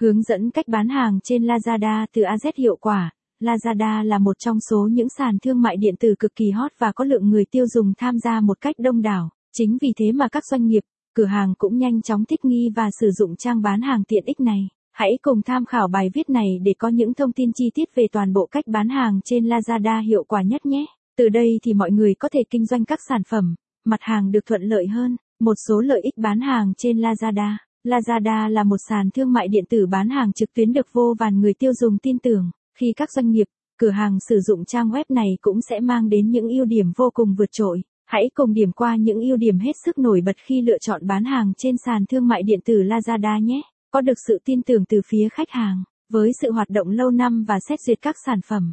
Hướng dẫn cách bán hàng trên Lazada từ AZ hiệu quả. Lazada là một trong số những sàn thương mại điện tử cực kỳ hot và có lượng người tiêu dùng tham gia một cách đông đảo. Chính vì thế mà các doanh nghiệp, cửa hàng cũng nhanh chóng thích nghi và sử dụng trang bán hàng tiện ích này. Hãy cùng tham khảo bài viết này để có những thông tin chi tiết về toàn bộ cách bán hàng trên Lazada hiệu quả nhất nhé. Từ đây thì mọi người có thể kinh doanh các sản phẩm, mặt hàng được thuận lợi hơn. Một số lợi ích bán hàng trên Lazada. Lazada là một sàn thương mại điện tử bán hàng trực tuyến được vô vàn người tiêu dùng tin tưởng. Khi các doanh nghiệp, cửa hàng sử dụng trang web này cũng sẽ mang đến những ưu điểm vô cùng vượt trội. Hãy cùng điểm qua những ưu điểm hết sức nổi bật khi lựa chọn bán hàng trên sàn thương mại điện tử Lazada nhé. Có được sự tin tưởng từ phía khách hàng, với sự hoạt động lâu năm và xét duyệt các sản phẩm,